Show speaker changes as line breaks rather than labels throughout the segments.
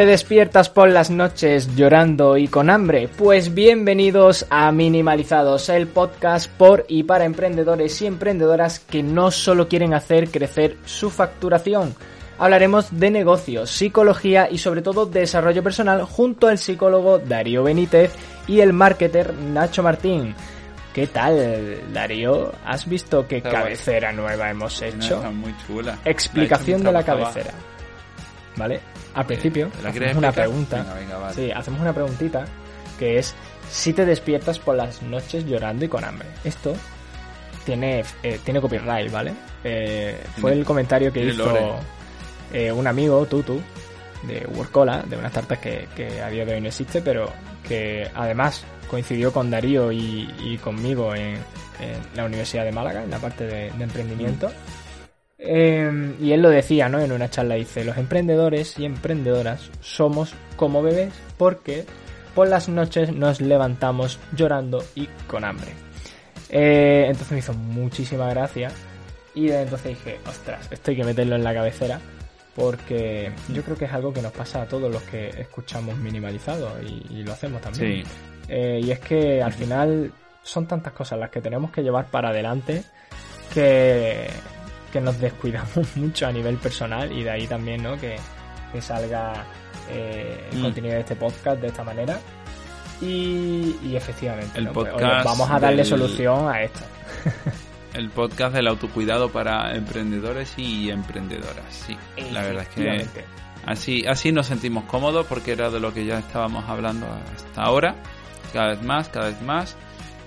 ¿Te despiertas por las noches llorando y con hambre? Pues bienvenidos a Minimalizados, el podcast por y para emprendedores y emprendedoras que no solo quieren hacer crecer su facturación. Hablaremos de negocios, psicología y sobre todo desarrollo personal junto al psicólogo Darío Benítez y el marketer Nacho Martín. ¿Qué tal, Darío? ¿Has visto qué
Está guay.
cabecera nueva hemos hecho?
Está muy chula.
Explicación de la cabecera. ¿Vale? Al principio
¿te la
hacemos una pregunta.
Venga, venga, vale.
Sí, hacemos una preguntita que es si te despiertas por las noches llorando y con hambre. Esto tiene, eh, tiene copyright, ¿vale? Eh, fue el comentario que hizo eh, un amigo, Tutu, de Workola, de una startup que, que a día de hoy no existe, pero que además coincidió con Darío y, y conmigo en, en la Universidad de Málaga, en la parte de, de emprendimiento. Eh, y él lo decía, ¿no? En una charla dice, los emprendedores y emprendedoras somos como bebés porque por las noches nos levantamos llorando y con hambre. Eh, entonces me hizo muchísima gracia y de entonces dije, ostras, esto hay que meterlo en la cabecera porque yo creo que es algo que nos pasa a todos los que escuchamos minimalizado y, y lo hacemos también.
Sí.
Eh, y es que al final son tantas cosas las que tenemos que llevar para adelante que, que nos descuidamos mucho a nivel personal y de ahí también ¿no? que, que salga eh, el
Mm.
contenido de este podcast de esta manera. Y, y efectivamente,
El
¿no? Pues, oye, vamos a darle
del-
solución a esto.
El podcast del autocuidado para emprendedores y emprendedoras. Sí, la verdad es que así, así nos sentimos cómodos porque era de lo que ya estábamos hablando hasta ahora. Cada vez más, cada vez más.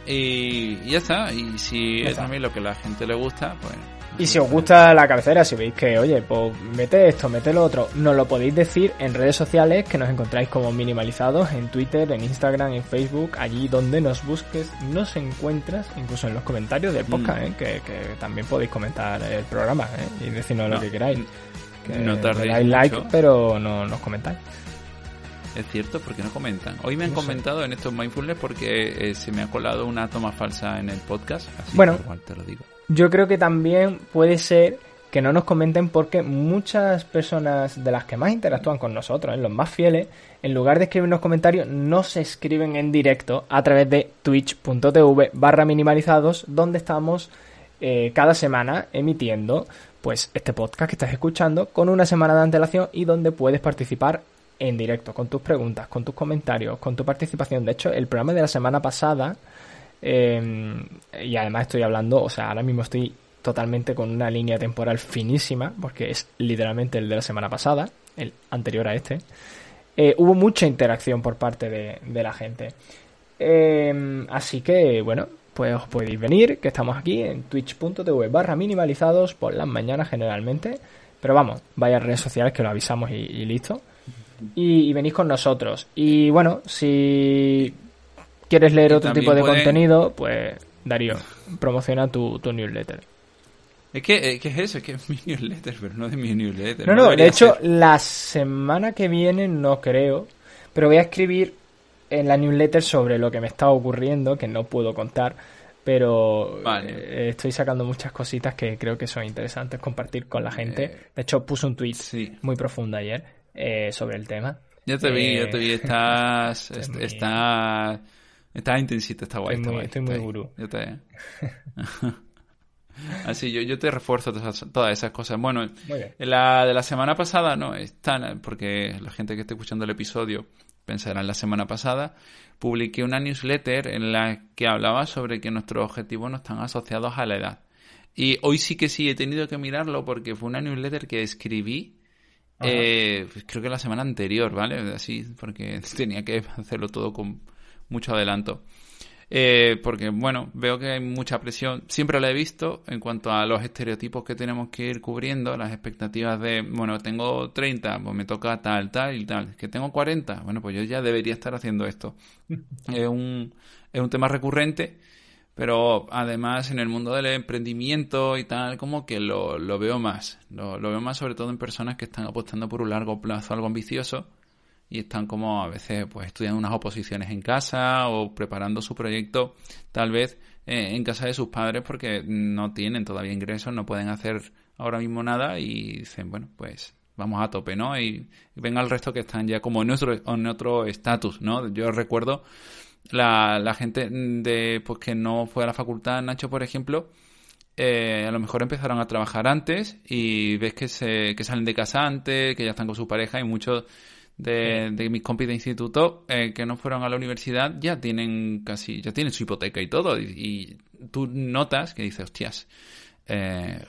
Y, y ya está. Y si
Ya
es a mí lo que a la gente le gusta, pues.
Y si os gusta la cabecera, si veis que, oye, pues mete esto, mete lo otro, nos lo podéis decir en redes sociales que nos encontráis como minimalizados, en Twitter, en Instagram, en Facebook, allí donde nos busques, nos encuentras, incluso en los comentarios del podcast,
Mm.
¿eh? que, que también podéis comentar el programa ¿eh? y decirnos lo que queráis. Que
no
dais like, pero no nos comentáis.
Es cierto, porque no comentan. Hoy me han
No sé.
comentado en estos mindfulness porque eh, se me ha colado una toma falsa en el podcast. Así
Bueno.
que igual te lo digo.
Yo creo que también puede ser que no nos comenten porque muchas personas de las que más interactúan con nosotros, ¿eh? los más fieles, en lugar de escribirnos comentarios, nos escriben en directo a través de twitch.tv barra minimalizados, donde estamos eh, cada semana emitiendo pues este podcast que estás escuchando con una semana de antelación y donde puedes participar en directo con tus preguntas, con tus comentarios, con tu participación. De hecho, el programa de la semana pasada eh, y además estoy hablando, o sea, ahora mismo estoy totalmente con una línea temporal finísima, porque es literalmente el de la semana pasada, el anterior a este. Eh, hubo mucha interacción por parte de, la gente. Eh, así que, bueno, pues os podéis venir, que estamos aquí en twitch.tv barra minimalizados por las mañanas generalmente. Pero vamos, vaya redes sociales que lo avisamos y, listo. Y venís con nosotros. Y bueno, si quieres leer otro tipo de
pueden-
contenido, pues Darío, promociona tu, tu newsletter.
Es que, eh, ¿qué es eso? Es que es mi newsletter, pero no de mi newsletter.
No, no, de hecho,
ser.
la semana que viene no creo, pero voy a escribir en la newsletter sobre lo que me está ocurriendo, que no puedo contar, pero
Vale.
eh, estoy sacando muchas cositas que creo que son interesantes compartir con la gente.
Eh,
De hecho, puse un tweet
sí.
muy profundo ayer eh, sobre el tema.
Ya te vi,
Eh,
ya te vi. Estás.
estoy
est-
muy-
Está. Está intensito, está guay.
Estoy
está
muy-
guay,
estoy
está
muy
ahí.
gurú.
Yo te. Así, yo, yo te refuerzo todas, esas- todas esas cosas. Bueno, la de la semana pasada no es tan. Porque la gente que esté escuchando el episodio pensará en la semana pasada. Publiqué una newsletter en la que hablaba sobre que nuestros objetivos no están asociados a la edad. Y hoy sí que sí he tenido que mirarlo porque fue una newsletter que escribí eh, pues creo que la semana anterior, ¿vale? Así, porque tenía que hacerlo todo con mucho adelanto. Eh, porque, bueno, veo que hay mucha presión. Siempre la he visto en cuanto a los estereotipos que tenemos que ir cubriendo, las expectativas de, bueno, tengo 30, pues me toca tal, tal y tal. Que tengo 40, bueno, pues yo ya debería estar haciendo esto. es, un, es un tema recurrente, pero además en el mundo del emprendimiento y tal, como que lo, lo veo más. Lo, lo veo más sobre todo en personas que están apostando por un largo plazo, algo ambicioso y están como a veces pues estudiando unas oposiciones en casa o preparando su proyecto tal vez eh, en casa de sus padres porque no tienen todavía ingresos, no pueden hacer ahora mismo nada y dicen, bueno, pues vamos a tope, ¿no? Y, venga el resto que están ya como en otro en otro estatus, ¿no? Yo recuerdo la, la gente de pues que no fue a la facultad, Nacho, por ejemplo, eh, a lo mejor empezaron a trabajar antes y ves que se que salen de casa antes, que ya están con su pareja y muchos de, mis compis de instituto eh, que no fueron a la universidad ya tienen casi, ya tienen su hipoteca y todo. Y, tú notas que dices, hostias, eh,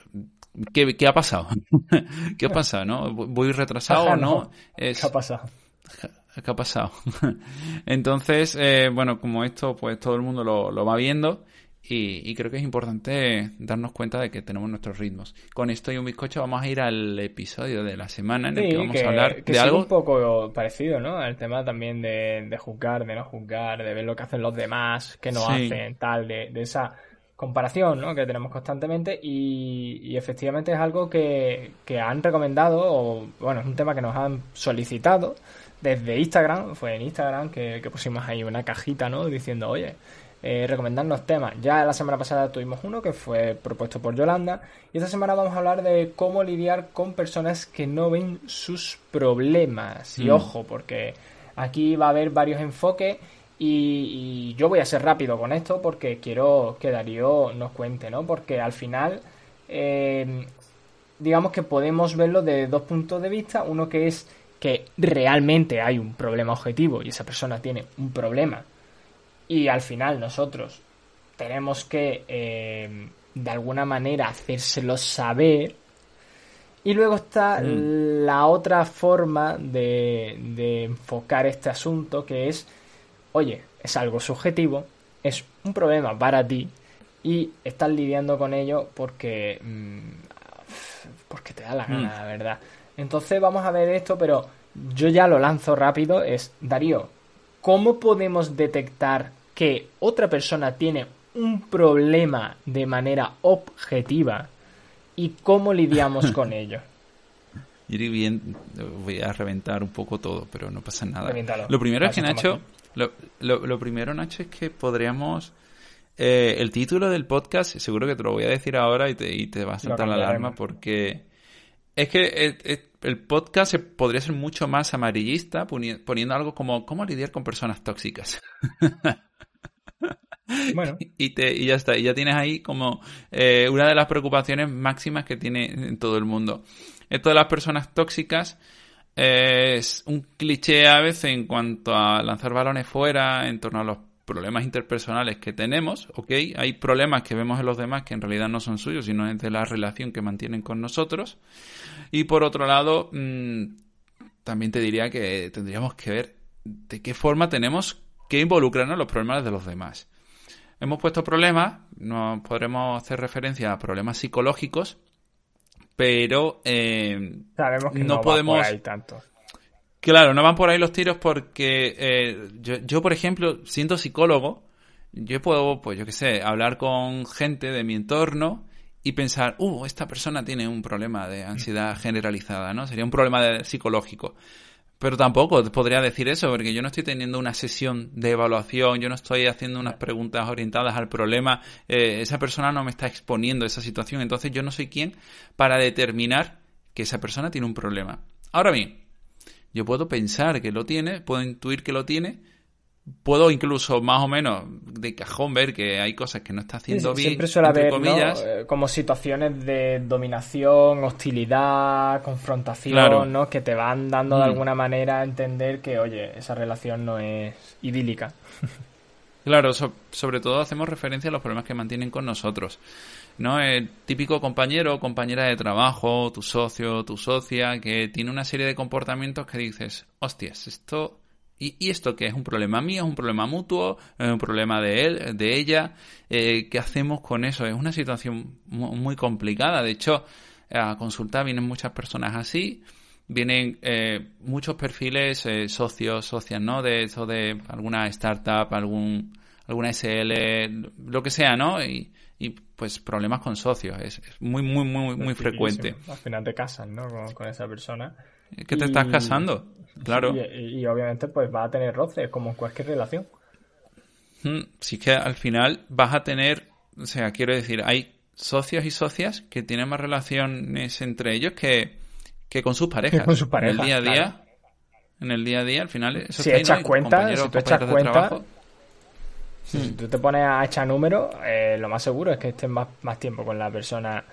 ¿qué, ha pasado? ¿Qué ha pasado? ¿No? ¿Voy retrasado o no?
¿Qué ha pasado?
¿Qué ha pasado? Entonces, eh, bueno, como esto, pues todo el mundo lo, lo va viendo y, creo que es importante darnos cuenta de que tenemos nuestros ritmos. Con esto y un bizcocho vamos a ir al episodio de la semana en el que vamos a hablar
que
de algo
un poco parecido, ¿no? El tema también de, de, juzgar, de no juzgar, de ver lo que hacen los demás, que no hacen, tal, de, esa comparación, ¿no? Que tenemos constantemente y, efectivamente es algo que, que han recomendado o bueno, es un tema que nos han solicitado desde Instagram, fue en Instagram que, que pusimos ahí una cajita, ¿no? Diciendo, oye, eh, recomendarnos temas. Ya la semana pasada tuvimos uno que fue propuesto por Yolanda y esta semana vamos a hablar de cómo lidiar con personas que no ven sus problemas. Y mm. ojo, porque aquí va a haber varios enfoques y, yo voy a ser rápido con esto porque quiero que Darío nos cuente, ¿no? Porque al final... Eh, digamos que podemos verlo de dos puntos de vista. Uno que es que realmente hay un problema objetivo y esa persona tiene un problema y al final nosotros tenemos que eh, de alguna manera hacérselo saber y luego está mm. la otra forma de, de, enfocar este asunto que es oye es algo subjetivo es un problema para ti y estás lidiando con ello porque mm, porque te da la gana mm. la verdad entonces vamos a ver esto pero yo ya lo lanzo rápido es Darío ¿cómo podemos detectar que otra persona tiene un problema de manera objetiva y cómo lidiamos con ello?
bien, voy a reventar un poco todo, pero no pasa nada. Lo primero es que Nacho, lo, lo, primero Nacho es que podríamos eh, el título del podcast, seguro que te lo voy a decir ahora y te, y te va a saltar la alarma porque es que eh, eh, el, podcast podría ser mucho más amarillista poniendo algo como cómo lidiar con personas tóxicas. Bueno. Y, te, y ya está, y ya tienes ahí como eh, una de las preocupaciones máximas que tiene en todo el mundo. Esto de las personas tóxicas es un cliché a veces en cuanto a lanzar balones fuera en torno a los problemas interpersonales que tenemos, ¿ok? Hay problemas que vemos en los demás que en realidad no son suyos, sino es de la relación que mantienen con nosotros. Y por otro lado, mmm, también te diría que tendríamos que ver de qué forma tenemos que involucrarnos en los problemas de los demás. Hemos puesto problemas, no podremos hacer referencia a problemas psicológicos, pero eh,
Sabemos que no, podemos... por ahí tanto.
Claro, no van por ahí los tiros porque eh, yo, yo, por ejemplo, siendo psicólogo, yo puedo, pues yo qué sé, hablar con gente de mi entorno y pensar, uh, esta persona tiene un problema de ansiedad generalizada, ¿no? Sería un problema psicológico. Pero tampoco podría decir eso, porque yo no estoy teniendo una sesión de evaluación, yo no estoy haciendo unas preguntas orientadas al problema, eh, esa persona no me está exponiendo esa situación, entonces yo no soy quien para determinar que esa persona tiene un problema. Ahora bien, yo puedo pensar que lo tiene, puedo intuir que lo tiene, puedo incluso más o menos de cajón ver que hay cosas que no está haciendo bien.
Siempre suele haber eh, como situaciones de dominación, hostilidad, confrontación, ¿no? Que te van dando de mm. alguna manera a entender que, oye, esa relación no es idílica.
Claro, sobre todo hacemos referencia a los problemas que mantienen con nosotros. ¿No? El típico compañero o compañera de trabajo, tu socio, tu socia, que tiene una serie de comportamientos que dices, hostias, esto ¿Y, esto qué es? ¿Un problema mío? ¿Es un problema mutuo? ¿Es un problema de él, de ella? Eh, ¿Qué hacemos con eso? Es una situación mu- muy complicada. De hecho, a consultar vienen muchas personas así. Vienen eh, muchos perfiles eh, socios, socias, ¿no? De eso de alguna startup, algún, alguna SL, lo que sea, ¿no? Y, y pues problemas con socios. Es, es muy, muy, muy, muy frecuente.
Al final te casas, ¿no? Con, con esa persona.
¿Que te
Y-
estás casando? Claro.
Y, y- y obviamente pues va a tener roces, como en cualquier relación.
Mm, Sí que al final vas a tener, o sea, quiero decir, hay socios y socias que tienen más relaciones entre ellos que, que con sus parejas.
con sus
En
parejas,
el día a día,
claro.
en el día a día, al final, eso
Si echas cuenta, si tú echas cuenta, Si
Mm.
tú te pones a echar números, eh, lo más seguro es que estés más, más tiempo con la persona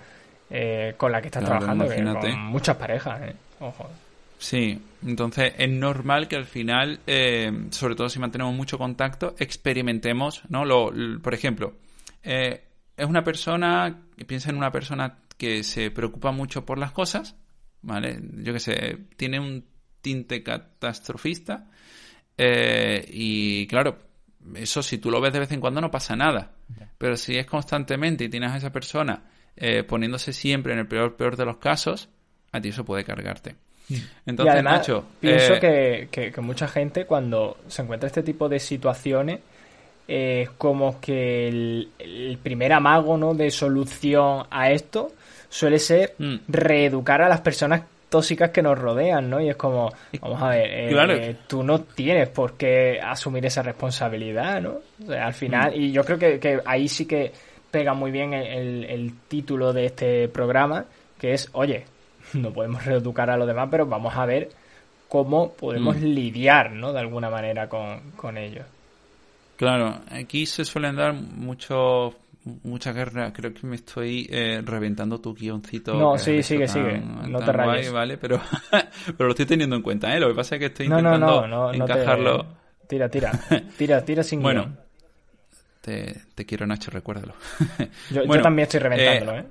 eh, con la que estás
Claro,
trabajando que con muchas parejas, ¿eh? Ojo.
Sí, entonces es normal que al final, eh, sobre todo si mantenemos mucho contacto, experimentemos, ¿no? Lo, por ejemplo, es una persona, piensa en una persona que se preocupa mucho por las cosas, ¿vale? Yo qué sé, tiene un tinte catastrofista eh, y claro, eso si tú lo ves de vez en cuando no pasa nada, pero si es constantemente y tienes a esa persona eh, poniéndose siempre en el peor, peor de los casos, a ti eso puede cargarte. Entonces,
y además,
Nacho,
pienso
eh,
que, que- que mucha gente cuando se encuentra este tipo de situaciones es como que el, el primer amago ¿no? de solución a esto suele ser
Mm.
reeducar a las personas tóxicas que nos rodean, ¿no? Y es como, vamos a ver, eh,
Claro.
eh, tú no tienes por qué asumir esa responsabilidad, ¿no? O sea, al final,
Mm.
y yo creo que, que ahí sí que pega muy bien el, título de este programa, que es, oye, no podemos reeducar a los demás, pero vamos a ver cómo podemos
Mm.
lidiar, ¿no? De alguna manera con, con ellos.
Claro, aquí se suelen dar mucho mucha guerra. Creo que me estoy eh, reventando tu guioncito.
No, sí, sigue, sigue. No te
guay,
rayes.
vale, pero, pero lo estoy teniendo en cuenta, ¿eh? Lo que pasa es que estoy
no,
intentando
no, no, no te-
encajarlo.
Tira, tira, tira, tira sin
Bueno,
guion.
Te, te quiero, Nacho, recuérdalo.
Yo, también estoy reventándolo, ¿eh?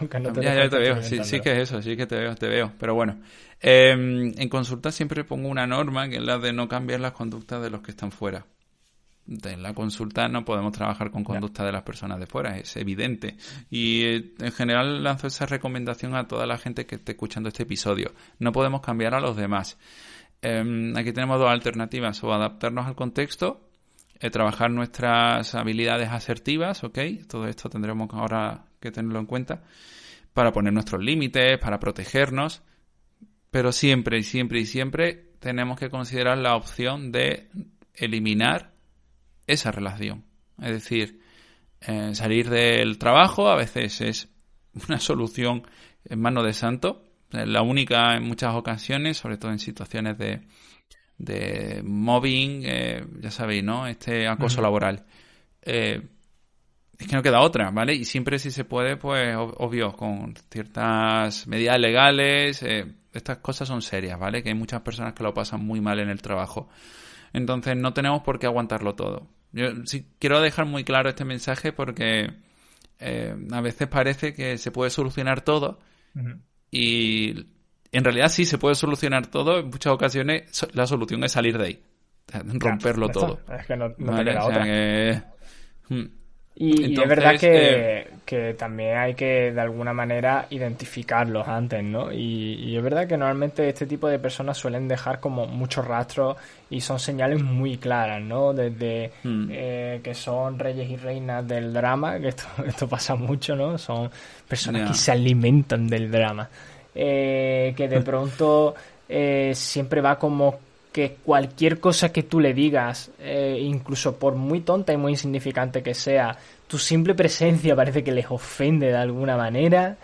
Aunque no te
ya, ya te veo, sí, sí que es eso, sí que te veo, te veo. Pero bueno, eh, en consulta siempre pongo una norma que es la de no cambiar las conductas de los que están fuera. En la consulta no podemos trabajar con conducta de las personas de fuera, es evidente. Y eh, en general lanzo esa recomendación a toda la gente que esté escuchando este episodio. No podemos cambiar a los demás. Eh, aquí tenemos dos alternativas, o adaptarnos al contexto eh, trabajar nuestras habilidades asertivas, ¿ok? Todo esto tendremos ahora que tenerlo en cuenta para poner nuestros límites, para protegernos, pero siempre y siempre y siempre tenemos que considerar la opción de eliminar esa relación. Es decir, eh, salir del trabajo a veces es una solución en mano de santo, la única en muchas ocasiones, sobre todo en situaciones de, de mobbing, eh, ya sabéis, ¿no? Este acoso laboral. Eh, es que no queda otra, ¿vale? Y siempre si se puede, pues ob- obvio, con ciertas medidas legales, eh, estas cosas son serias, ¿vale? Que hay muchas personas que lo pasan muy mal en el trabajo. Entonces no tenemos por qué aguantarlo todo. Yo sí quiero dejar muy claro este mensaje porque eh, a veces parece que se puede solucionar todo y en realidad sí se puede solucionar todo. En muchas ocasiones so- la solución es salir de ahí, romperlo
Ya
todo.
Es que no, no te
¿vale?
queda
O sea
otra.
que- Mm.
Y, y es verdad que,
eh,
que también hay que de alguna manera identificarlos antes, ¿no? Y, y es verdad que normalmente este tipo de personas suelen dejar como muchos rastros y son señales muy claras, ¿no? Desde
Hmm.
eh, que son reyes y reinas del drama, que esto, esto pasa mucho, ¿no? Son personas que se alimentan del drama. Eh, que de pronto eh, siempre va como que cualquier cosa que tú le digas, eh, incluso por muy tonta y muy insignificante que sea, tu simple presencia parece que les ofende de alguna manera.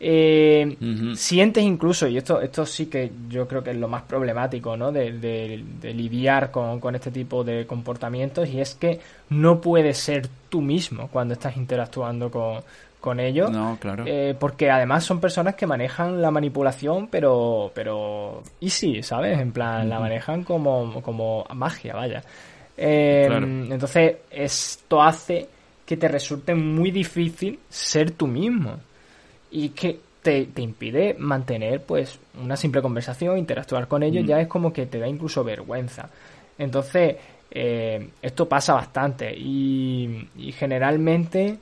Eh. Sientes incluso, y esto, esto sí que yo creo que es lo más problemático, ¿no? De, de- de lidiar con, con este tipo de comportamientos, y es que no puedes ser tú mismo cuando estás interactuando con, con ellos.
No, claro.
Eh, porque además son personas que manejan la manipulación, pero, pero easy, ¿sabes? En plan, la manejan como, como magia, vaya. Eh,
Claro.
Entonces, esto hace que te resulte muy difícil ser tú mismo. Y que te, te impide mantener, pues, una simple conversación, interactuar con ellos,
Mm.
ya es como que te da incluso vergüenza. Entonces, eh, esto pasa bastante y, y generalmente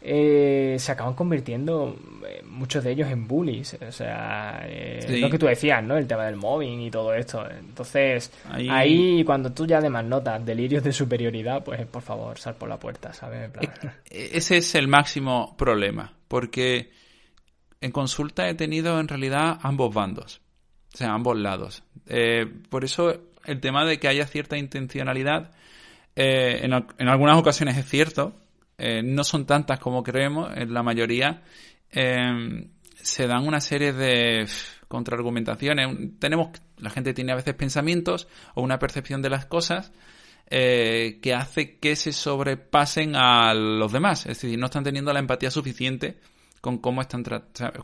eh, se acaban convirtiendo eh, muchos de ellos en bullies. O sea, eh,
Sí.
lo que tú decías, ¿no? El tema del mobbing y todo esto. Entonces,
Ahí-
ahí, cuando tú ya además notas delirios de superioridad, pues por favor, sal por la puerta, ¿sabes? En plan,
Ese es el máximo problema, porque en consulta he tenido en realidad ambos bandos, o sea, ambos lados. Eh, por eso el tema de que haya cierta intencionalidad, eh, en, en algunas ocasiones es cierto, eh, no son tantas como creemos, en la mayoría eh, se dan una serie de contraargumentaciones. Tenemos, la gente tiene a veces pensamientos o una percepción de las cosas eh, que hace que se sobrepasen a los demás. Es decir, no están teniendo la empatía suficiente con cómo están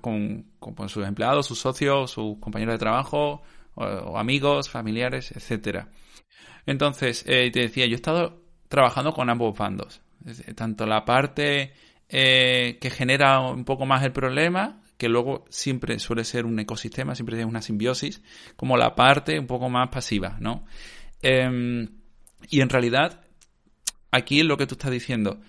con, con- sus empleados, sus socios, sus compañeros de trabajo, o, amigos, familiares, etcétera. Entonces, te decía, yo he estado trabajando con ambos bandos. Tanto la parte eh, que genera un poco más el problema, que luego siempre suele ser un ecosistema, siempre es una simbiosis, como la parte un poco más pasiva, ¿no? Em, y en realidad, aquí es lo que tú estás diciendo.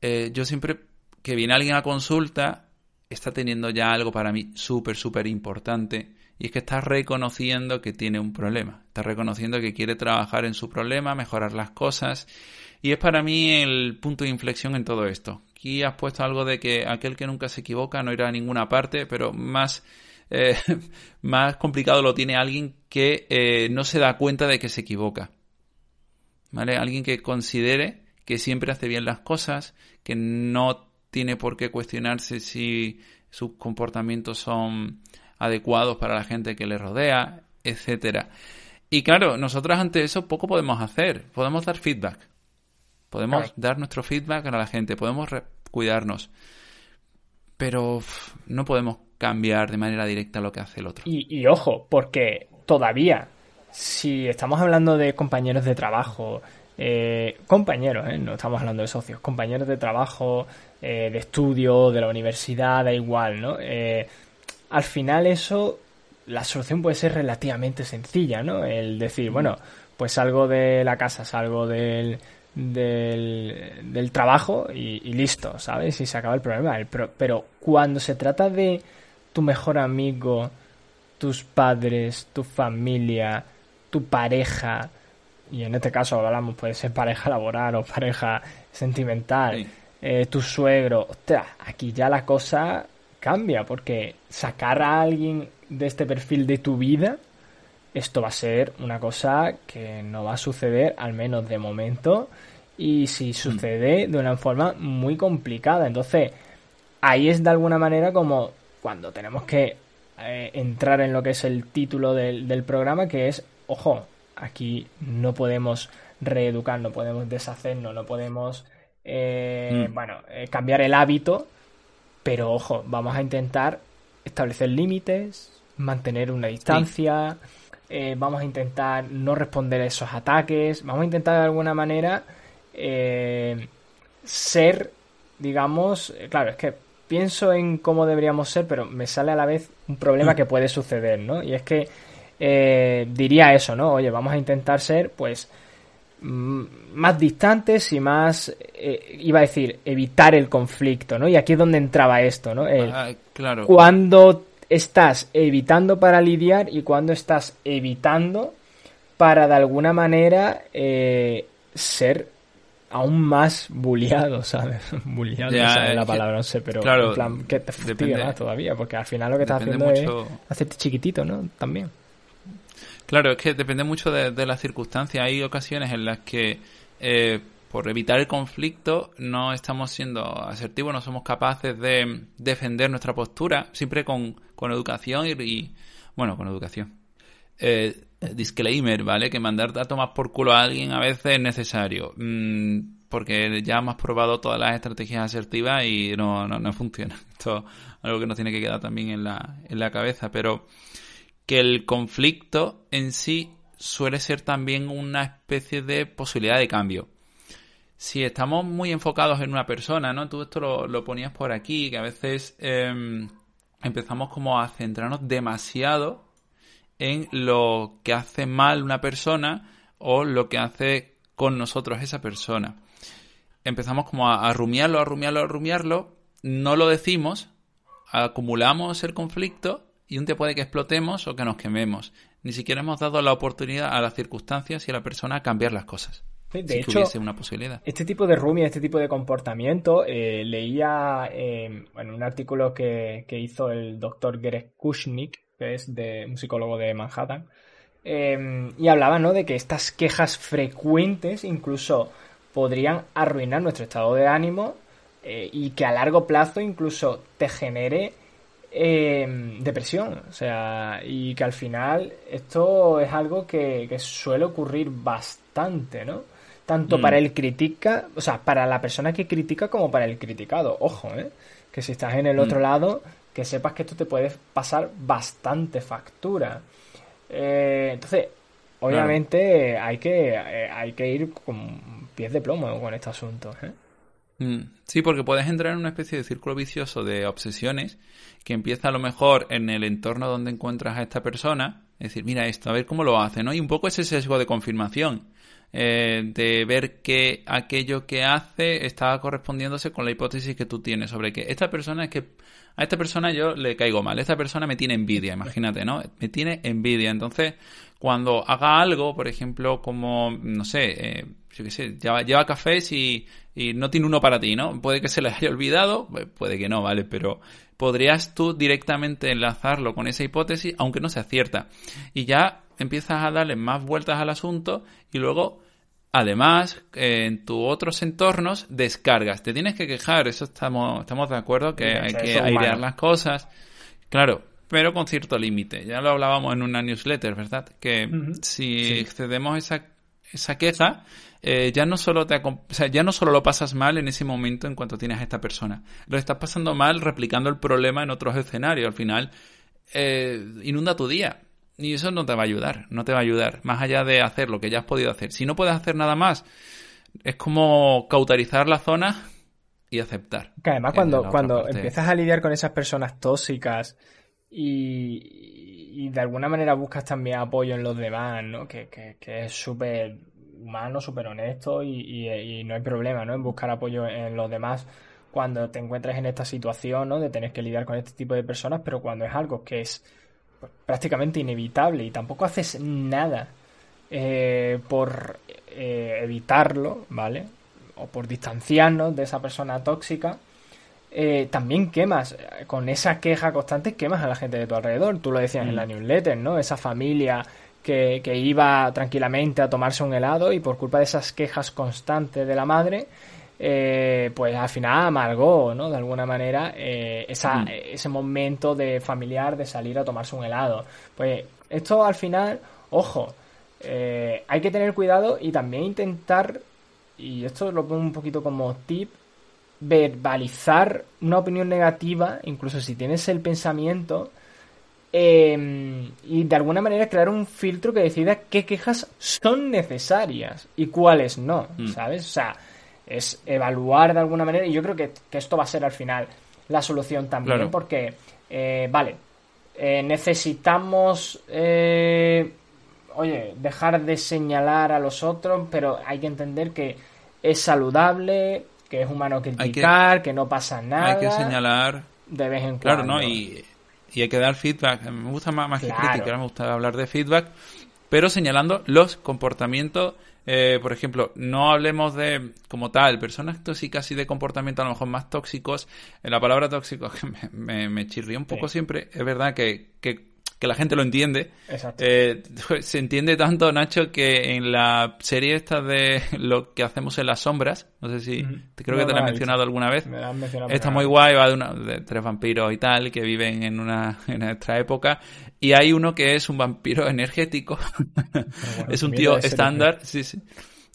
Eh, yo siempre que viene alguien a consulta, está teniendo ya algo para mí súper, súper importante. Y es que está reconociendo que tiene un problema. Está reconociendo que quiere trabajar en su problema, mejorar las cosas. Y es para mí el punto de inflexión en todo esto. Aquí has puesto algo de que aquel que nunca se equivoca no irá a ninguna parte, pero más, eh, más complicado lo tiene alguien que eh, no se da cuenta de que se equivoca. ¿Vale? Alguien que considere que siempre hace bien las cosas, que no tiene por qué cuestionarse si sus comportamientos son adecuados para la gente que le rodea, etcétera. Y claro, nosotros ante eso poco podemos hacer. Podemos dar feedback. Podemos dar nuestro feedback a la gente, podemos cuidarnos. Pero no podemos cambiar de manera directa lo que hace el otro.
Y, y ojo, porque todavía, si estamos hablando de compañeros de trabajo, eh, compañeros, ¿eh? no estamos hablando de socios, compañeros de trabajo, eh, de estudio, de la universidad, da igual, ¿no? Eh, al final eso, la solución puede ser relativamente sencilla, ¿no? El decir, bueno, pues salgo de la casa, salgo del, del, del trabajo y, y listo, ¿sabes? Y se acaba el problema. El pro- pero cuando se trata de tu mejor amigo, tus padres, tu familia, tu pareja, y en este caso hablamos, puede ser pareja laboral o pareja sentimental,
Sí.
eh, tu suegro, ostras, aquí ya la cosa cambia, porque sacar a alguien de este perfil de tu vida, esto va a ser una cosa que no va a suceder, al menos de momento, y si sucede de una forma muy complicada. Entonces, ahí es de alguna manera como cuando tenemos que eh, entrar en lo que es el título del, del programa, que es, ojo, aquí no podemos reeducar, no podemos deshacernos, no podemos, eh,
Mm.
bueno, eh, cambiar el hábito, pero ojo, vamos a intentar establecer límites, mantener una distancia, eh, vamos a intentar no responder a esos ataques, vamos a intentar de alguna manera eh, ser, digamos, eh, claro, es que pienso en cómo deberíamos ser, pero me sale a la vez un problema que puede suceder, ¿no? Y es que eh, diría eso, ¿no? Oye, vamos a intentar ser, pues, mm, más distantes y más, eh, iba a decir, evitar el conflicto, ¿no? Y aquí es donde entraba esto, ¿no? El-
Ah, claro.
cuando estás evitando para lidiar y cuando estás evitando para de alguna manera eh, ser aún más bulliado, ¿sabes? bulliado,
Ya,
no sé
es
la
que-
palabra, no sé, pero
claro,
en plan que te fastidia más todavía, porque al final lo que estás haciendo
mucho-
es hacerte chiquitito, ¿no? También.
Claro, es que depende mucho de, de las circunstancias. Hay ocasiones en las que, eh, por evitar el conflicto, no estamos siendo asertivos, no somos capaces de defender nuestra postura, siempre con, educación y, bueno, con educación. Eh, disclaimer, ¿vale? Que mandar a tomar por culo a alguien a veces es necesario. mm, porque ya hemos probado todas las estrategias asertivas y no, no, no funciona. Esto es algo que nos tiene que quedar también en la, en la cabeza. Pero que el conflicto en sí suele ser también una especie de posibilidad de cambio. Si estamos muy enfocados en una persona, ¿no? Tú esto lo, ponías por aquí, que a veces em, empezamos como a centrarnos demasiado en lo que hace mal una persona o lo que hace con nosotros esa persona. Empezamos como a, a rumiarlo, a rumiarlo, a rumiarlo, no lo decimos, acumulamos el conflicto y un día puede que explotemos o que nos quememos. Ni siquiera hemos dado la oportunidad a las circunstancias y a la persona a cambiar las cosas.
De
si
hecho,
tuviese una posibilidad.
Este tipo de rooming, este tipo de comportamiento, eh, leía eh, en un artículo que, que hizo el doctor Greg Kushnik, que es de, un psicólogo de Manhattan, eh, y hablaba ¿no? de que estas quejas frecuentes incluso podrían arruinar nuestro estado de ánimo eh, y que a largo plazo incluso te genere eh, depresión. O sea, y que al final esto es algo que, que suele ocurrir bastante, ¿no? Tanto
Mm.
para el critica, o sea, para la persona que critica como para el criticado. Ojo, ¿eh? Que si estás en el otro
Mm.
lado, que sepas que esto te puede pasar bastante factura. Eh, entonces, obviamente hay que eh, hay que ir con pies de plomo con este asunto. ¿eh?
Mm, Sí, porque puedes entrar en una especie de círculo vicioso de obsesiones que empieza a lo mejor en el entorno donde encuentras a esta persona. Es decir, mira esto, a ver cómo lo hace, ¿no? Y un poco ese sesgo de confirmación. Eh, de ver que aquello que hace está correspondiéndose con la hipótesis que tú tienes sobre que esta persona es que a esta persona yo le caigo mal, esta persona me tiene envidia, imagínate, ¿no? Me tiene envidia. Entonces, cuando haga algo, por ejemplo, como, no sé, eh, yo qué sé, lleva, lleva cafés y, y no tiene uno para ti, ¿no? Puede que se le haya olvidado, pu- puede que no, ¿vale? Pero podrías tú directamente enlazarlo con esa hipótesis, aunque no sea cierta. Y ya empiezas a darle más vueltas al asunto y luego, además, en tus otros entornos, descargas. Te tienes que quejar, eso estamos, estamos de acuerdo, que
Sí,
hay que
humano.
airear las cosas. Claro, pero con cierto límite. Ya lo hablábamos en una newsletter, ¿verdad? Que si excedemos esa, esa queja, eh, ya no solo te o sea, ya no solo lo pasas mal en ese momento en cuanto tienes a esta persona, lo estás pasando mal replicando el problema en otros escenarios. Al final, eh, inunda tu día. Y eso no te va a ayudar, no te va a ayudar, más allá de hacer lo que ya has podido hacer. Si no puedes hacer nada más, es como cauterizar la zona y aceptar.
Que además
que
cuando, cuando empiezas a lidiar con esas personas tóxicas y, y de alguna manera buscas también apoyo en los demás, ¿no? Que, que- que es súper humano, súper honesto y, y- y no hay problema, ¿no? En buscar apoyo en los demás cuando te encuentres en esta situación, ¿no? De tener que lidiar con este tipo de personas, pero cuando es algo que es prácticamente inevitable y tampoco haces nada eh, por eh, evitarlo, ¿vale? O por distanciarnos de esa persona tóxica, eh, también quemas, con esa queja constante, quemas a la gente de tu alrededor. Tú lo decías en la newsletter, ¿no? Esa familia que, que iba tranquilamente a tomarse un helado y por culpa de esas quejas constantes de la madre, eh, pues al final amargó, ¿no? De alguna manera, eh, esa,
Mm.
ese momento de familiar de salir a tomarse un helado. Pues esto al final, ojo, eh, hay que tener cuidado y también intentar, y esto lo pongo un poquito como tip, verbalizar una opinión negativa, incluso si tienes el pensamiento, eh, y de alguna manera crear un filtro que decida qué quejas son necesarias y cuáles no,
Mm.
¿sabes? O sea, es evaluar de alguna manera y yo creo que, que esto va a ser al final la solución también
Claro.
porque, eh, vale, eh, necesitamos, eh, oye, dejar de señalar a los otros, pero hay que entender que es saludable, que es humano criticar, que, no pasa nada.
Hay que señalar
de vez en
Claro,
cuando.
¿no? Y, y hay que dar feedback. Me gusta más, más
Claro.
que criticar, me gusta hablar de feedback, pero señalando los comportamientos. Eh, por ejemplo, no hablemos de, como tal, personas tóxicas y de comportamiento a lo mejor más tóxicos. En la palabra tóxico me, me, me chirría un poco
Sí.
siempre. Es verdad que, que, que la gente lo entiende.
Exacto.
Eh, se entiende tanto, Nacho, que en la serie esta de lo que hacemos en las sombras, no sé si,
Ujú.
te creo
No,
que te
no
la he
la
mencionado alguna vez.
Me lo han mencionado,
Está muy guay, va de, una, de tres vampiros y tal, que viven en una en nuestra época. Y hay uno que es un vampiro energético.
bueno,
es un tío estándar, sí, sí.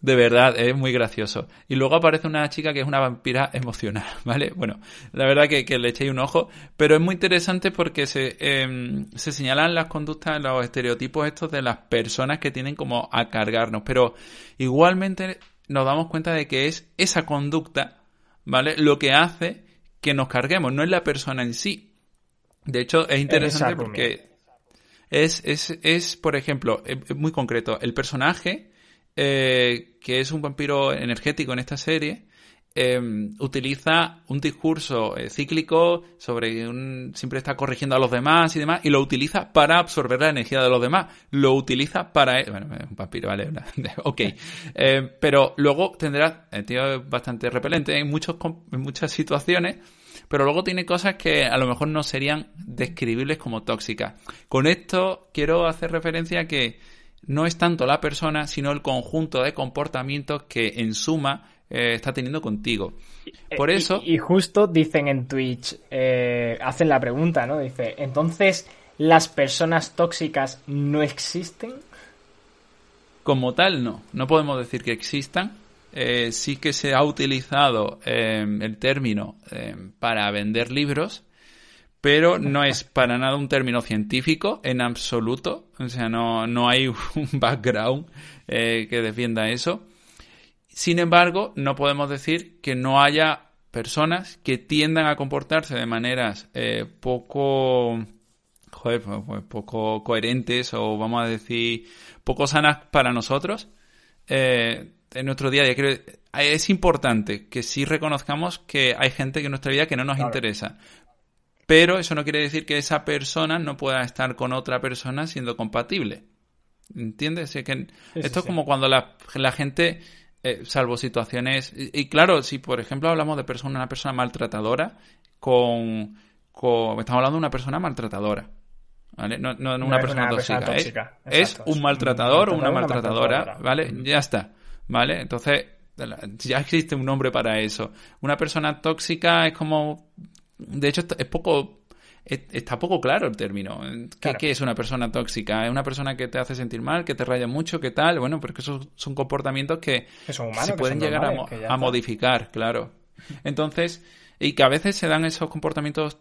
De verdad, es muy gracioso. Y luego aparece una chica que es una vampira emocional, ¿vale? Bueno, la verdad que, que le echéis un ojo, pero es muy interesante porque se, em, se señalan las conductas, los estereotipos estos de las personas que tienen como a cargarnos, pero igualmente nos damos cuenta de que es esa conducta, ¿vale? Lo que hace que nos carguemos, no es la persona en sí. De hecho, es interesante porque es, es, es, por ejemplo, es- es muy concreto, el personaje eh, que es un vampiro energético en esta serie, em, utiliza un discurso eh, cíclico sobre un siempre está corrigiendo a los demás y demás y lo utiliza para absorber la energía de los demás. Lo utiliza para bueno es un vampiro vale ok. Eh, pero luego tendrá el tío es bastante repelente en muchos en muchas situaciones pero luego tiene cosas que a lo mejor no serían describibles como tóxicas. Con esto quiero hacer referencia a que no es tanto la persona, sino el conjunto de comportamientos que en suma eh, está teniendo contigo. Por
Eh,
eso,
Y, y justo dicen en Twitch, eh, hacen la pregunta, ¿no? Dice, entonces, ¿las personas tóxicas no existen?
como tal, no. No podemos decir que existan. Eh, sí que se ha utilizado eh, el término para vender libros, pero no es para nada un término científico en absoluto. O sea, no, no hay un background eh, que defienda eso. Sin embargo, no podemos decir que no haya personas que tiendan a comportarse de maneras eh, poco, joder, pues, pues, poco coherentes o vamos a decir poco sanas para nosotros eh, en nuestro día a día. Creo- es importante que sí reconozcamos que hay gente que en nuestra vida que no nos
Claro.
interesa. Pero eso no quiere decir que esa persona no pueda estar con otra persona siendo compatible. ¿Entiendes? Es que esto es como cuando la, la gente, eh, salvo situaciones. Y, y claro, si por ejemplo hablamos de persona, una persona maltratadora, con, con. Estamos hablando de una persona maltratadora. ¿Vale? No, no, una persona
una
tóxica.
persona
es-
tóxica,
Es,
exacto. Es
un maltratador o una
maltratador, una
maltratadora.
maltratadora.
¿Vale? Ya está. ¿Vale? Entonces, ya existe un nombre para eso. Una persona tóxica es como. De hecho, es poco. es- Está poco claro el término. ¿Qué,
Claro.
qué es una persona tóxica? ¿Es una persona que te hace sentir mal, que te raya mucho, qué tal? Bueno, porque esos son comportamientos que
Que son humanos,
se
que
pueden
son
llegar a, mo- a modificar, claro. Entonces, y que a veces se dan esos comportamientos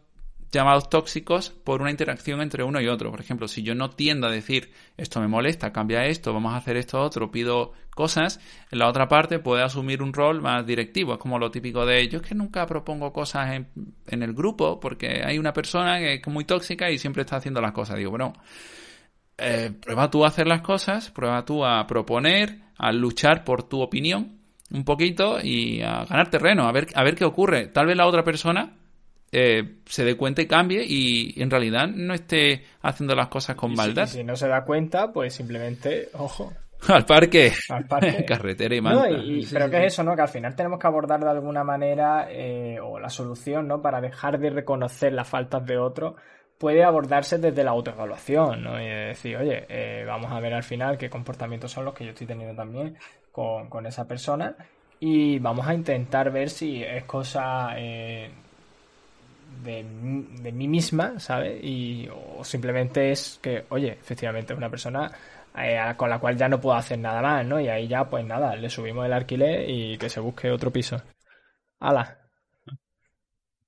llamados tóxicos por una interacción entre uno y otro. Por ejemplo, si yo no tiendo a decir esto me molesta, cambia esto, vamos a hacer esto otro, pido cosas, la otra parte puede asumir un rol más directivo. Es como lo típico de yo es que nunca propongo cosas en, en el grupo porque hay una persona que es muy tóxica y siempre está haciendo las cosas. Digo, bueno, eh, prueba tú a hacer las cosas, prueba tú a proponer, a luchar por tu opinión un poquito y a ganar terreno, a ver, a ver qué ocurre. Tal vez la otra persona eh, se dé cuenta y cambie y en realidad no esté haciendo las cosas con
Y si-
maldad.
y si no se da cuenta, pues simplemente, ojo,
Al parque,
al parque.
carretera y
No,
manta.
y- pero ¿qué es eso, no? Que al final tenemos que abordar de alguna manera, eh, o la solución, ¿no? Para dejar de reconocer las faltas de otro, puede abordarse desde la autoevaluación, ¿no? Y decir, oye, eh, vamos a ver al final qué comportamientos son los que yo estoy teniendo también con, con esa persona y vamos a intentar ver si es cosa eh, de, de mí misma, ¿sabes? Y, o simplemente es que, oye, efectivamente es una persona eh, con la cual ya no puedo hacer nada más, ¿no? Y ahí ya, pues nada, le subimos el alquiler y que se busque otro piso. ¡Hala!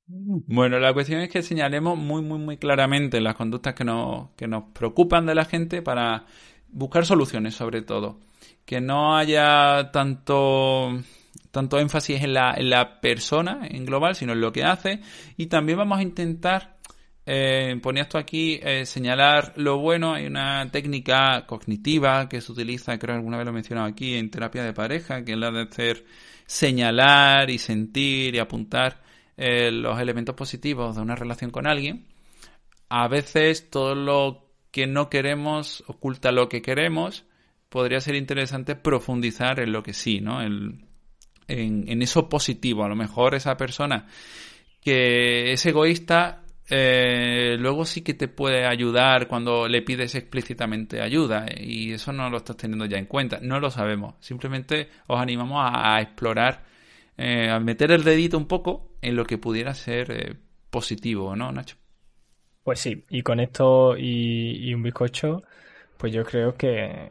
Bueno, la cuestión es que señalemos muy, muy, muy claramente las conductas que nos, que nos preocupan de la gente para buscar soluciones, sobre todo. Que no haya tanto, tanto énfasis en la, persona en global, sino en lo que hace. Y también vamos a intentar, eh, ponía esto aquí, eh, señalar lo bueno. Hay una técnica cognitiva que se utiliza, creo que alguna vez lo he mencionado aquí, en terapia de pareja, que es la de hacer señalar y sentir y apuntar eh, los elementos positivos de una relación con alguien. A veces todo lo que no queremos oculta lo que queremos. Podría ser interesante profundizar en lo que sí, ¿no? En, en eso positivo. A lo mejor esa persona que es egoísta, eh, luego sí que te puede ayudar cuando le pides explícitamente ayuda y eso no lo estás teniendo ya en cuenta. No lo sabemos. Simplemente os animamos a, a explorar, eh, a meter el dedito un poco en lo que pudiera ser eh, positivo, ¿no, Nacho?
Pues sí, y con esto y, y un bizcocho, pues yo creo que,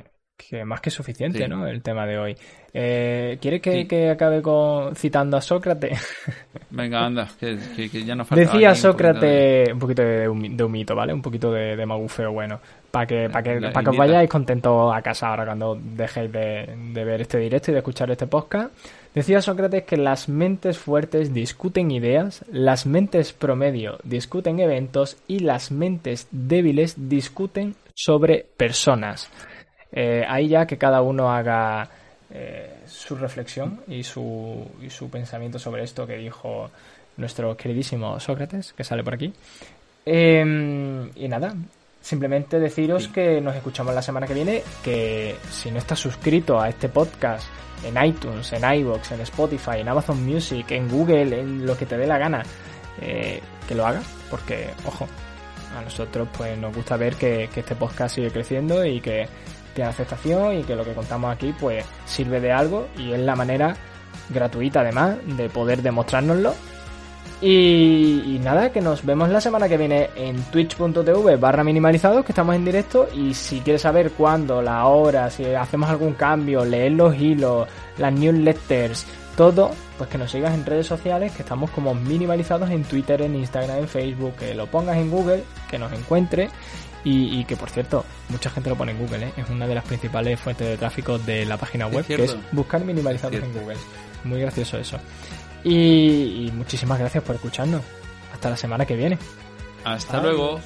que más que suficiente,
Sí.
¿no? El tema de hoy. Eh, ¿Quieres que,
Sí.
que acabe con citando a Sócrates?
Venga, anda, que, que- que ya nos falta
Decía Sócrates, un poquito de, de humito, ¿vale? Un poquito de, de magufeo bueno. Para que, para que, para que os vayáis contentos a casa ahora cuando dejéis de, de ver este directo y de escuchar este podcast. Decía Sócrates que las mentes fuertes discuten ideas, las mentes promedio discuten eventos y las mentes débiles discuten sobre personas. Eh, ahí ya que cada uno haga eh, su reflexión y su, y su pensamiento sobre esto que dijo nuestro queridísimo Sócrates, que sale por aquí. Eh, y nada, simplemente deciros que nos escuchamos la semana que viene, que si no estás suscrito a este podcast en iTunes, en iVoox, en Spotify, en Amazon Music, en Google, en lo que te dé la gana, eh, que lo hagas, porque, ojo, a nosotros pues nos gusta ver que, que este podcast sigue creciendo y que tiene aceptación y que lo que contamos aquí pues sirve de algo y es la manera gratuita además de poder demostrárnoslo y, nada, que nos vemos la semana que viene en twitch.tv barra minimalizados, que estamos en directo. Y si quieres saber cuándo, la hora, si hacemos algún cambio, leer los hilos, las newsletters, todo, pues que nos sigas en redes sociales, que estamos como minimalizados en Twitter, en Instagram, en Facebook, que lo pongas en Google, que nos encuentre. Y, y que por cierto, mucha gente lo pone en Google, ¿eh? es una de las principales fuentes de tráfico de la página web, que es buscar minimalizados en Google. Muy gracioso eso. Y, y muchísimas gracias por escucharnos. Hasta la semana que viene.
Hasta luego.